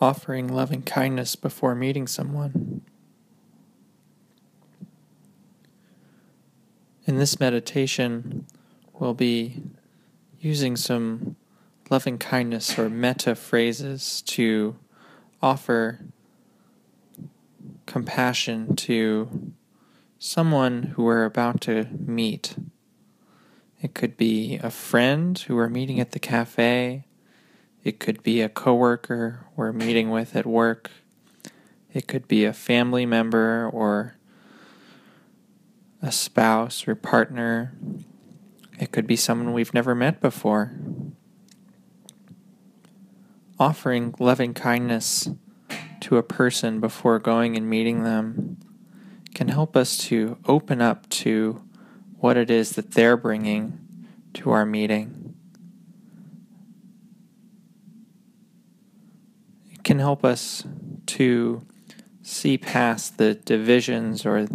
offering loving kindness before meeting someone. In this meditation, we'll be using some loving kindness or metta phrases to offer compassion to someone who we're about to meet. It could be a friend who we're meeting at the cafe. It could be a coworker we're meeting with at work. It could be a family member or a spouse or partner. It could be someone we've never met before. Offering loving kindness to a person before going and meeting them can help us to open up to what it is that they're bringing to our meeting. It can help us to see past the divisions or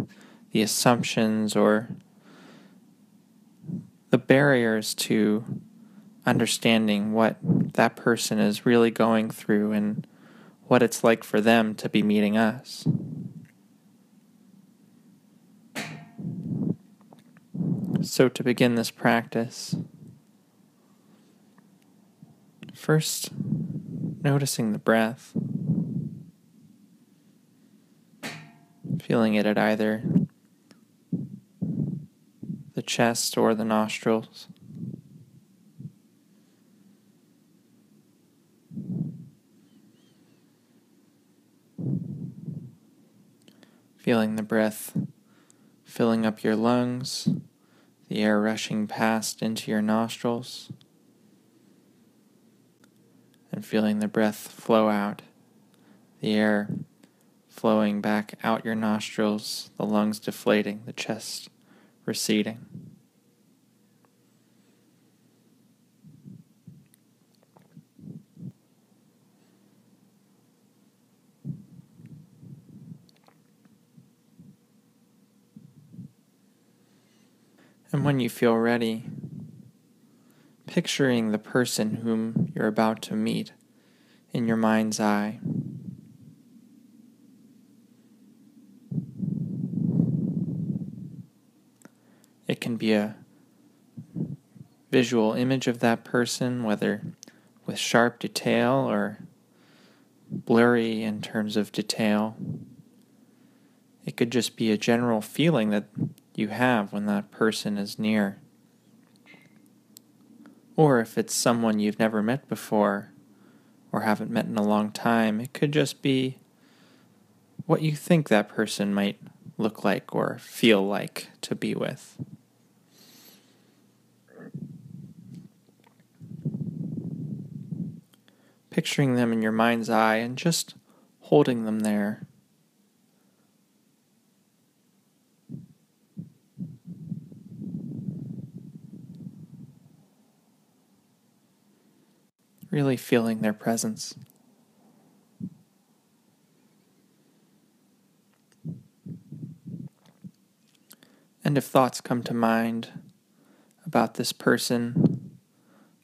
the assumptions or the barriers to understanding what that person is really going through and what it's like for them to be meeting us. So, to begin this practice, first noticing the breath, feeling it at either the chest or the nostrils. Feeling the breath filling up your lungs the air rushing past into your nostrils, and feeling the breath flow out, the air flowing back out your nostrils, the lungs deflating, the chest receding. And when you feel ready, picturing the person whom you're about to meet in your mind's eye. It can be a visual image of that person, whether with sharp detail or blurry in terms of detail. It could just be a general feeling that you have when that person is near. Or if it's someone you've never met before or haven't met in a long time, it could just be what you think that person might look like or feel like to be with. Picturing them in your mind's eye and just holding them there really feeling their presence. And if thoughts come to mind about this person,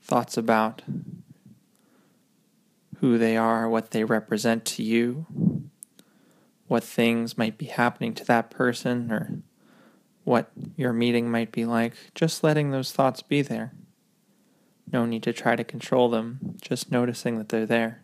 thoughts about who they are, what they represent to you, what things might be happening to that person, or what your meeting might be like, just letting those thoughts be there. No need to try to control them, just noticing that they're there.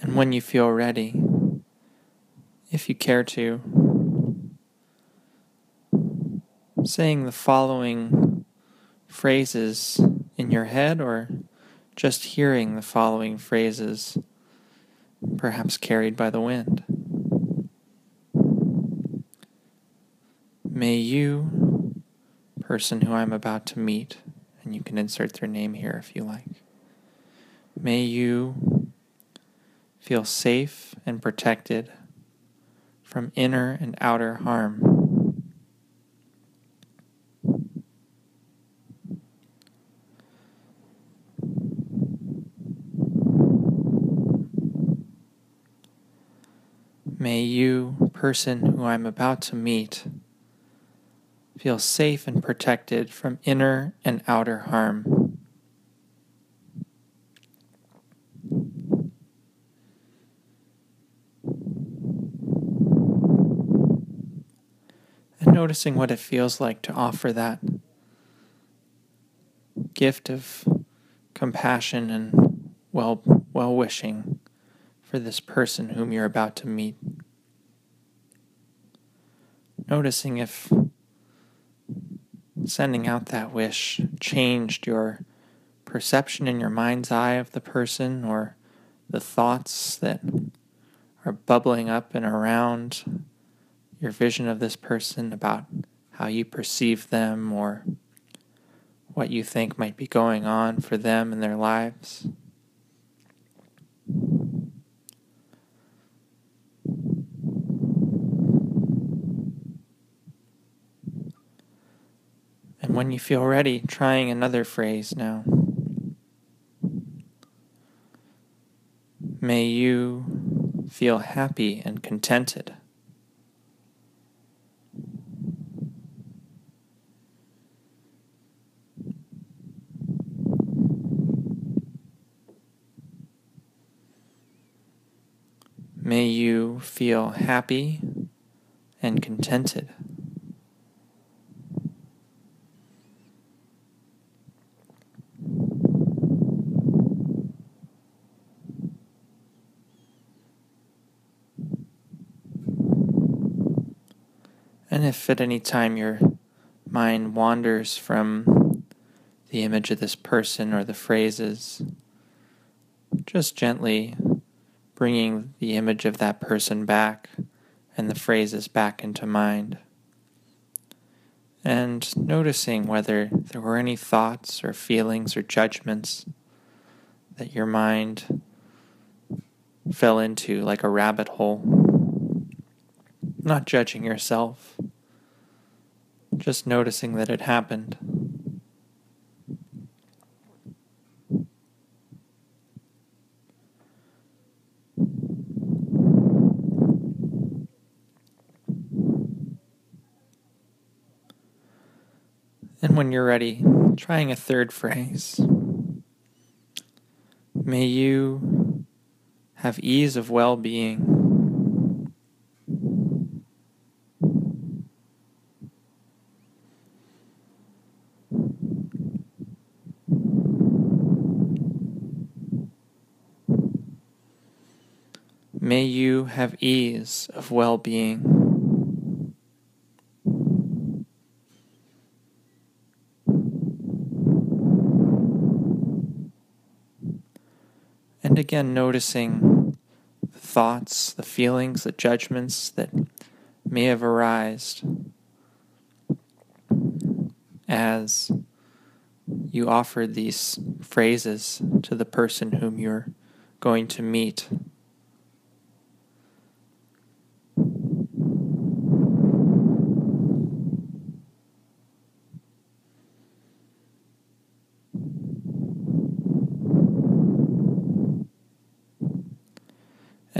And when you feel ready, if you care to, saying the following phrases in your head or just hearing the following phrases, perhaps carried by the wind. May you, person who I'm about to meet, and you can insert their name here if you like, may you feel safe and protected from inner and outer harm. May you, person who I'm about to meet, feel safe and protected from inner and outer harm. Noticing what it feels like to offer that gift of compassion and well well wishing for this person whom you're about to meet. Noticing if sending out that wish changed your perception in your mind's eye of the person or the thoughts that are bubbling up and around your vision of this person about how you perceive them or what you think might be going on for them in their lives. And when you feel ready, trying another phrase now. May you feel happy and contented. May you feel happy and contented. And if at any time your mind wanders from the image of this person or the phrases, just gently bringing the image of that person back and the phrases back into mind. And noticing whether there were any thoughts or feelings or judgments that your mind fell into like a rabbit hole. Not judging yourself, just noticing that it happened. And when you're ready, trying a third phrase. May you have ease of well being. May you have ease of well being. And again, noticing the thoughts, the feelings, the judgments that may have arisen as you offer these phrases to the person whom you're going to meet.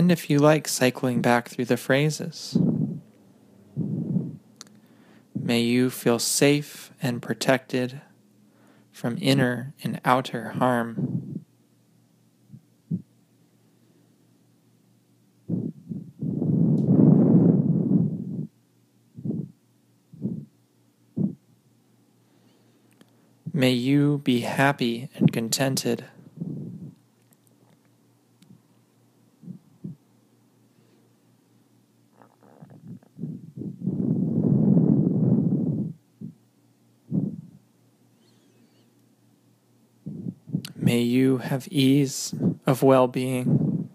And if you like, cycling back through the phrases. May you feel safe and protected from inner and outer harm. May you be happy and contented. May you have ease of well being.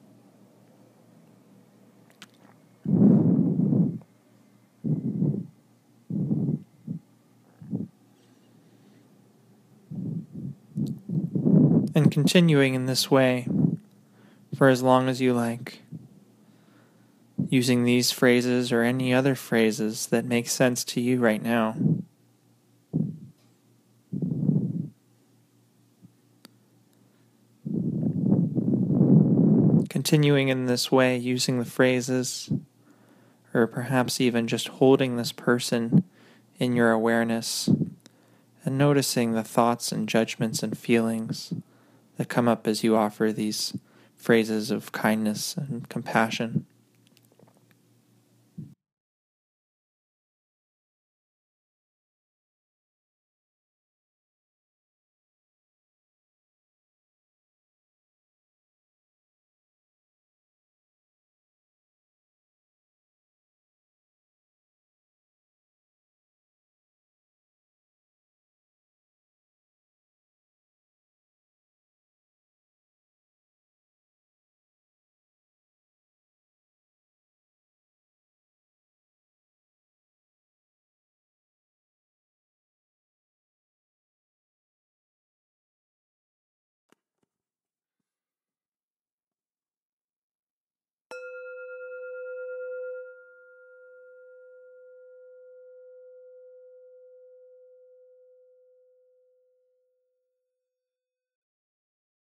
And continuing in this way for as long as you like, using these phrases or any other phrases that make sense to you right now. Continuing in this way, using the phrases or perhaps even just holding this person in your awareness and noticing the thoughts and judgments and feelings that come up as you offer these phrases of kindness and compassion.